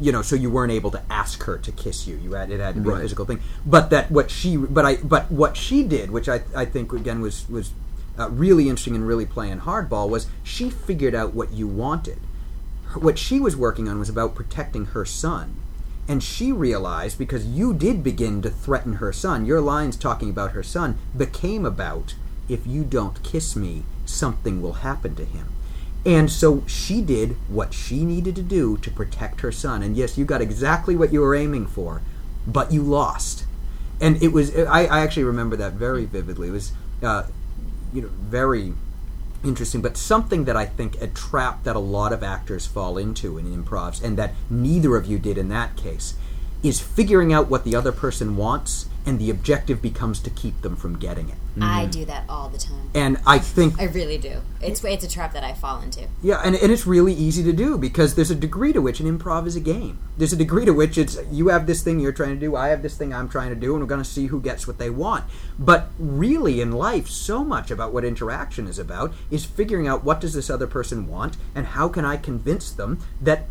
you know, so you weren't able to ask her to kiss you. You had it had to be Right. a physical thing. But that what she, but I, but what she did, which I, I think again was was uh, really interesting and really playing hardball, was she figured out what you wanted. What she was working on was about protecting her son. And she realized because you did begin to threaten her son, your lines talking about her son became about if you don't kiss me, something will happen to him. And so she did what she needed to do to protect her son. And yes, you got exactly what you were aiming for, but you lost. And it was, I, I actually remember that very vividly. It was, uh, you know, very interesting, but something that I think a trap that a lot of actors fall into in improvs, and that neither of you did in that case, is figuring out what the other person wants, and the objective becomes to keep them from getting it. I mm-hmm. do that all the time. And I think I really do. It's it's a trap that I fall into. yeah, and, and it's really easy to do because there's a degree to which an improv is a game. There's a degree to which it's you have this thing you're trying to do, I have this thing I'm trying to do, and we're going to see who gets what they want. But really, in life, so much about what interaction is about is figuring out what does this other person want, and how can I convince them that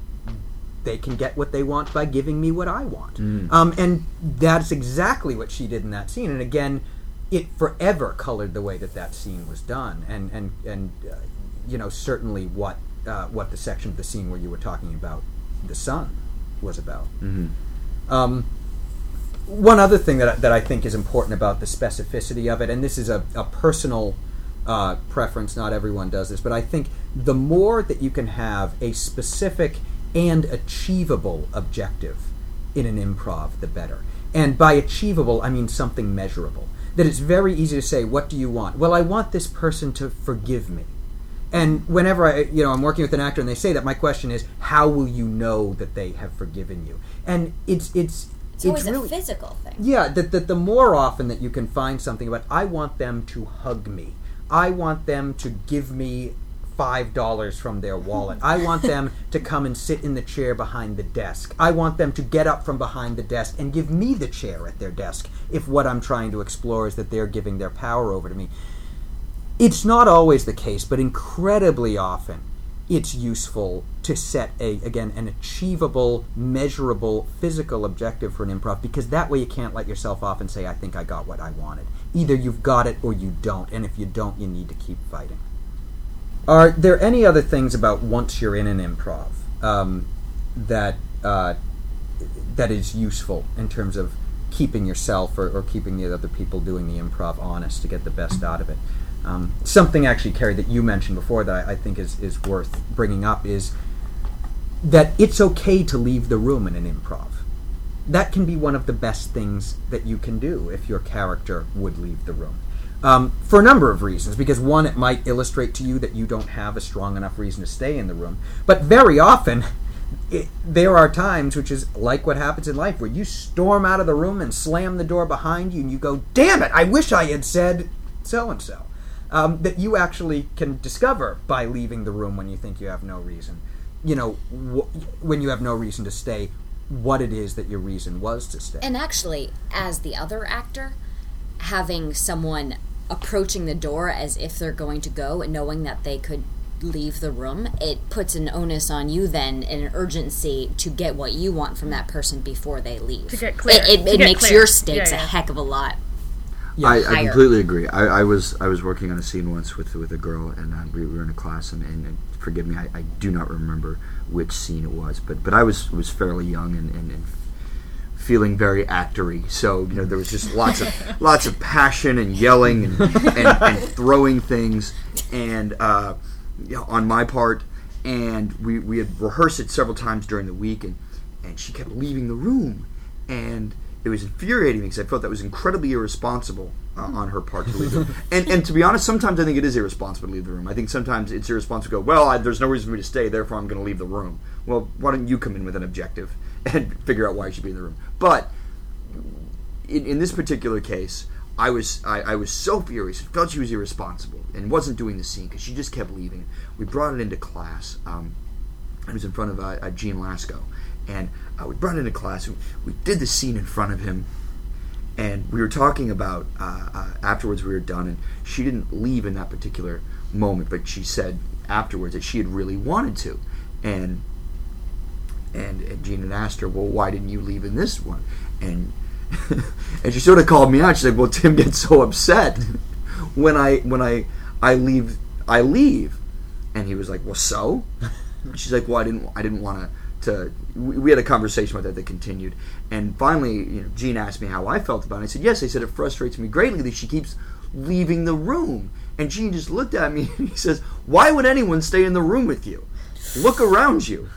they can get what they want by giving me what I want. Um, and that's exactly what she did in that scene. And again, it forever colored the way that that scene was done. And and and uh, you know certainly what uh, what the section of the scene where you were talking about the son was about. Um, one other thing that I, that I think is important about the specificity of it, and this is a, a personal uh, preference, not everyone does this, but I think the more that you can have a specific and achievable objective in an improv, the better. And by achievable, I mean something measurable. That it's very easy to say, "What do you want?" Well, I want this person to forgive me. And whenever I, you know, I'm working with an actor and they say that, my question is, how will you know that they have forgiven you? And it's it's It's always really a physical thing. yeah, that, that the more often that you can find something about, I want them to hug me. I want them to give me five dollars from their wallet. I want them to come and sit in the chair behind the desk. I want them to get up from behind the desk and give me the chair at their desk if what I'm trying to explore is that they're giving their power over to me. It's not always the case, but incredibly often it's useful to set a again an achievable, measurable physical objective for an improv because that way you can't let yourself off and say, I think I got what I wanted. Either you've got it or you don't, and if you don't, you need to keep fighting. Are there any other things about once you're in an improv um, that uh, that is useful in terms of keeping yourself or, or keeping the other people doing the improv honest to get the best out of it? Um, something actually, Kerry, that you mentioned before that I, I think is, is worth bringing up is that it's okay to leave the room in an improv. that can be one of the best things that you can do if your character would leave the room. Um, for a number of reasons. Because one, it might illustrate to you that you don't have a strong enough reason to stay in the room. But very often, it, there are times, which is like what happens in life, where you storm out of the room and slam the door behind you, and you go, "Damn it! I wish I had said so and so." That you actually can discover by leaving the room when you think you have no reason. You know, wh- when you have no reason to stay, what it is that your reason was to stay. And actually, as the other actor, having someone approaching the door as if they're going to go and knowing that they could leave the room, it puts an onus on you then and an urgency to get what you want from that person before they leave. To get clear. It, it, To it get makes clear. your stakes Yeah, yeah. a heck of a lot. I, I completely agree. I, I was I was working on a scene once with with a girl, and uh, we were in a class, and, and, and forgive me, I, I do not remember which scene it was, but but I was was fairly young and, and, and feeling very actory. So you know there was just lots of lots of passion and yelling and, and, and throwing things, and uh, you know, on my part, and we we had rehearsed it several times during the week, and and she kept leaving the room, and it was infuriating because I felt that was incredibly irresponsible uh, on her part to leave the room. And, and to be honest, sometimes I think it is irresponsible to leave the room. I think sometimes it's irresponsible to go, well, I, there's no reason for me to stay, therefore I'm going to leave the room. Well, why don't you come in with an objective and figure out why you should be in the room? But in, in this particular case, I was I, I was so furious. I felt she was irresponsible and wasn't doing the scene because she just kept leaving. We brought it into class. Um, I was in front of uh, uh, Gene Lasko, and uh, we brought it into class. And we did the scene in front of him, and we were talking about uh, uh, afterwards. We were done, and she didn't leave in that particular moment, but she said afterwards that she had really wanted to, and and, and asked her, "Well, why didn't you leave in this one?" And and she sort of called me out. She's like, "Well, Tim gets so upset when I when I I leave I leave," and he was like, "Well, so." She's like, "Well, I didn't I didn't want to." To, we we had a conversation about that that continued, and finally, you know, Gene asked me how I felt about it. I said, "Yes." I said, "It frustrates me greatly that she keeps leaving the room." And Gene just looked at me and he says, "Why would anyone stay in the room with you? Look around you."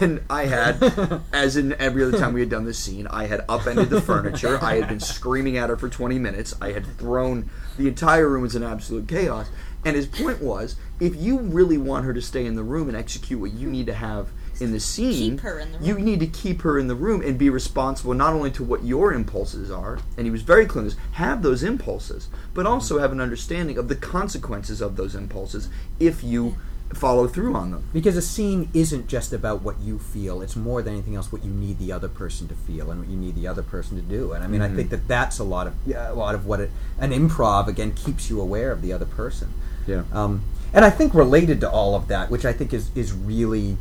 And I had, as in every other time we had done this scene, I had upended the furniture. I had been screaming at her for 20 minutes. I had thrown the entire room was in absolute chaos. And his point was, if you really want her to stay in the room and execute what you need to have in the scene, in the you need to keep her in the room and be responsible not only to what your impulses are, and he was very clear on this, have those impulses, but also have an understanding of the consequences of those impulses if you follow through on them. Because a scene isn't just about what you feel; it's more than anything else what you need the other person to feel and what you need the other person to do. And I mean, I think mm-hmm. that that's a lot of a lot of what it, an improv again keeps you aware of the other person. Yeah. Um, and I think related to all of that, which I think is is really,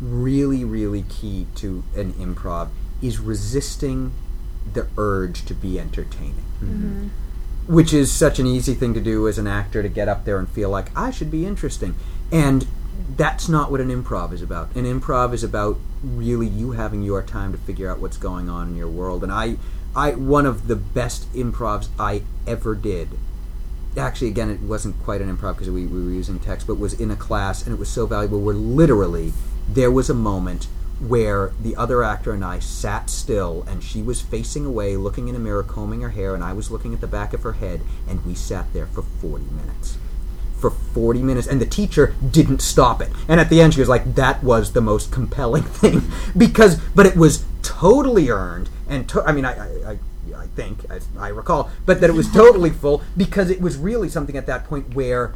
really, really key to an improv, is resisting the urge to be entertaining mm-hmm. Mm-hmm. which is such an easy thing to do as an actor to get up there and feel like I should be interesting. And that's not what an improv is about. An improv is about really you having your time to figure out what's going on in your world. And I I one of the best improvs I ever did. Actually, again, it wasn't quite an improv because we, we were using text, but was in a class, and it was so valuable. Where literally there was a moment where the other actor and I sat still, and she was facing away, looking in a mirror, combing her hair, and I was looking at the back of her head, and we sat there for 40 minutes. For 40 minutes, and the teacher didn't stop it. And at the end, she was like, That was the most compelling thing. because, but it was totally earned, and to- I mean, I, I, I I think, as I recall, but that it was totally full because it was really something at that point where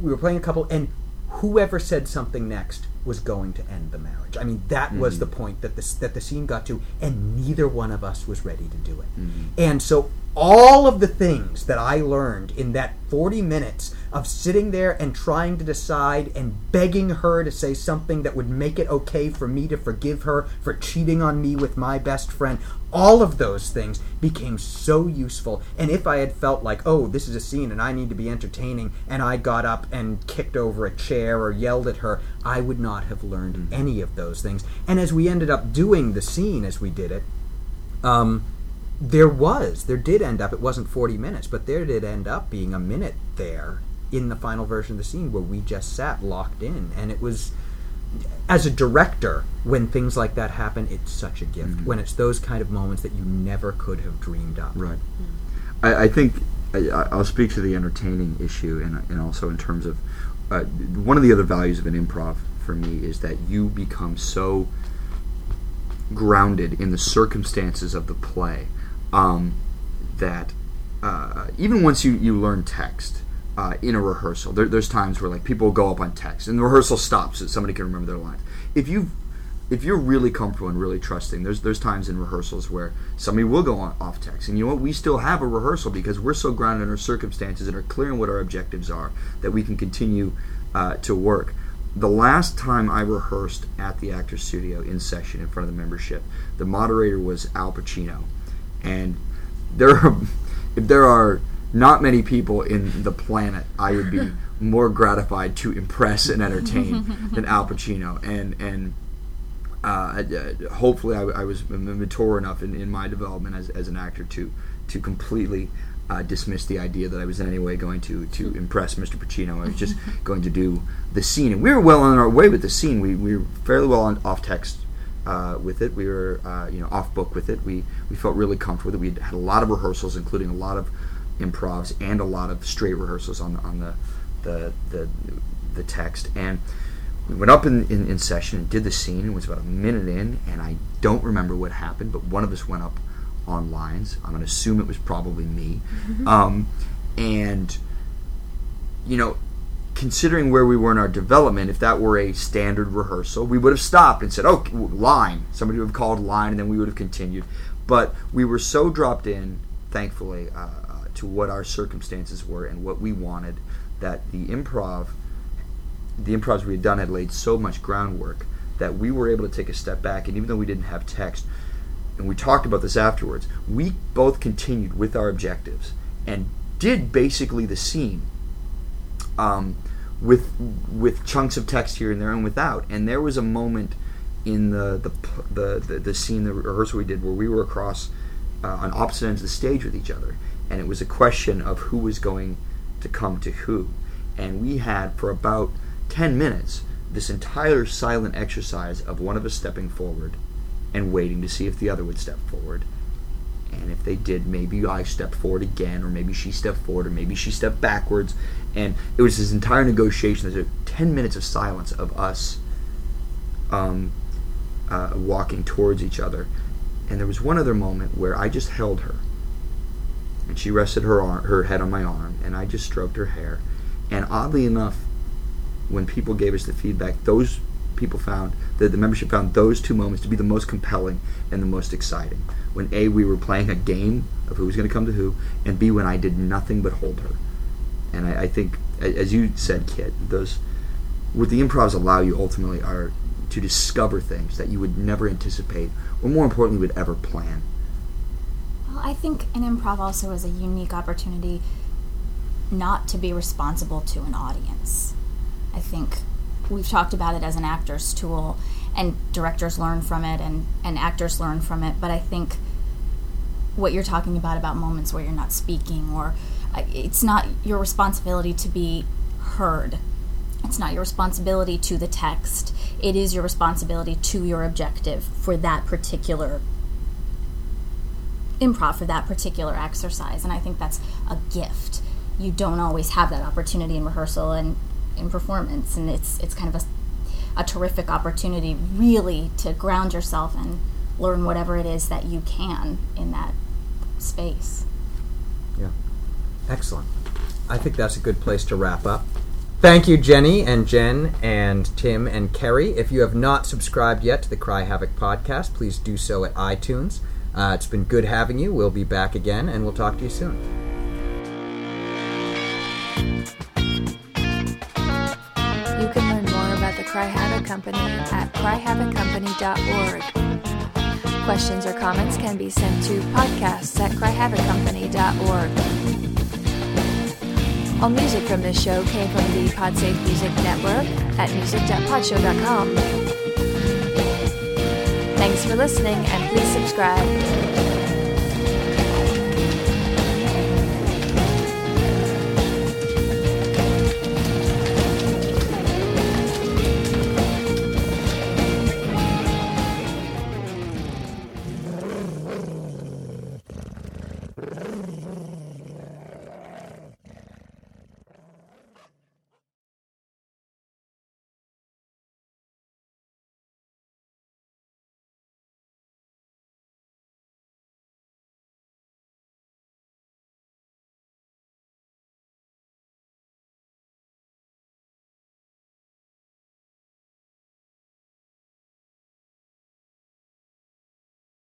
we were playing a couple, and whoever said something next was going to end the marriage. I mean, that was mm-hmm. the point that the that the scene got to, and neither one of us was ready to do it. Mm-hmm. And so, all of the things that I learned in that forty minutes of sitting there and trying to decide and begging her to say something that would make it okay for me to forgive her for cheating on me with my best friend. All of those things became so useful. And if I had felt like, oh, this is a scene and I need to be entertaining, and I got up and kicked over a chair or yelled at her, I would not have learned any of those things. And as we ended up doing the scene as we did it, um, there was, there did end up, it wasn't 40 minutes, but there did end up being a minute there in the final version of the scene where we just sat locked in. And it was, as a director, when things like that happen, it's such a gift. When it's those kind of moments that you never could have dreamed up. Right. I, I think I, I'll speak to the entertaining issue, and, and also in terms of uh, one of the other values of an improv for me is that you become so grounded in the circumstances of the play um, that uh, even once you, you learn text uh, in a rehearsal, there, there's times where like people go up on text and the rehearsal stops so somebody can remember their lines. If you if you're really comfortable and really trusting, there's there's times in rehearsals where somebody will go on, off text, and you know what? We still have a rehearsal because we're so grounded in our circumstances and are clear on what our objectives are that we can continue uh, to work. The last time I rehearsed at the Actors Studio in session in front of the membership, the moderator was Al Pacino, and there are if there are not many people in the planet I would be more gratified to impress and entertain than Al Pacino, and and uh, uh, hopefully I, I was mature enough in, in my development as, as an actor to to completely uh, dismiss the idea that I was in any way going to to impress Mr. Pacino. I was just going to do the scene, and we were well on our way with the scene. We, we were fairly well on off text uh, with it. We were uh, you know off book with it. We we felt really comfortable with it. We had a lot of rehearsals, including a lot of improvs and a lot of straight rehearsals on on the the the, the text and we went up in, in, in session and did the scene. It was about a minute in, and I don't remember what happened, but one of us went up on lines. I'm going to assume it was probably me. Um, and, you know, considering where we were in our development, if that were a standard rehearsal, we would have stopped and said, "Oh, line." Somebody would have called line, and then we would have continued. But we were so dropped in, thankfully, uh, uh, to what our circumstances were and what we wanted that the improv, the improvs we had done, had laid so much groundwork that we were able to take a step back. And even though we didn't have text, and we talked about this afterwards, we both continued with our objectives and did basically the scene um, with with chunks of text here and there and without. And there was a moment in the the the, the, the scene, the rehearsal we did, where we were across uh, on opposite ends of the stage with each other, and it was a question of who was going to come to who. And we had for about ten minutes this entire silent exercise of one of us stepping forward and waiting to see if the other would step forward. And if they did, maybe I stepped forward again, or maybe she stepped forward, or maybe she stepped backwards. And it was this entire negotiation. There's a 10 minutes of silence of us um, uh, walking towards each other. And there was one other moment where I just held her. And she rested her, arm, her head on my arm, and I just stroked her hair. And oddly enough, when people gave us the feedback, those people found that the membership found those two moments to be the most compelling and the most exciting. When A, we were playing a game of who was going to come to who, and B, when I did nothing but hold her. And I, I think, as you said, Kitt, those what the improvs allow you ultimately are to discover things that you would never anticipate, or more importantly, would ever plan. Well, I think an improv also is a unique opportunity not to be responsible to an audience. I think we've talked about it as an actor's tool, and directors learn from it, and, and actors learn from it. But I think what you're talking about about moments where you're not speaking, or it's not your responsibility to be heard. It's not your responsibility to the text. It is your responsibility to your objective for that particular improv for that particular exercise and i think that's a gift you don't always have that opportunity in rehearsal and in performance and it's it's kind of a, a terrific opportunity really to ground yourself and learn whatever it is that you can in that space. Excellent. I think that's a good place to wrap up. Thank you, Jenny and Jen and Tim and Kerry. If you have not subscribed yet to the Cry Havoc podcast, please do so at iTunes. Uh, it's been good having you. We'll be back again, and we'll talk to you soon. You can learn more about the Cry Havoc Company at cryhavoccompany.org. Questions or comments can be sent to podcasts at cryhavoccompany.org. All music from this show came from the Podsafe Music Network at music.podshow.com. Thanks for listening and please subscribe.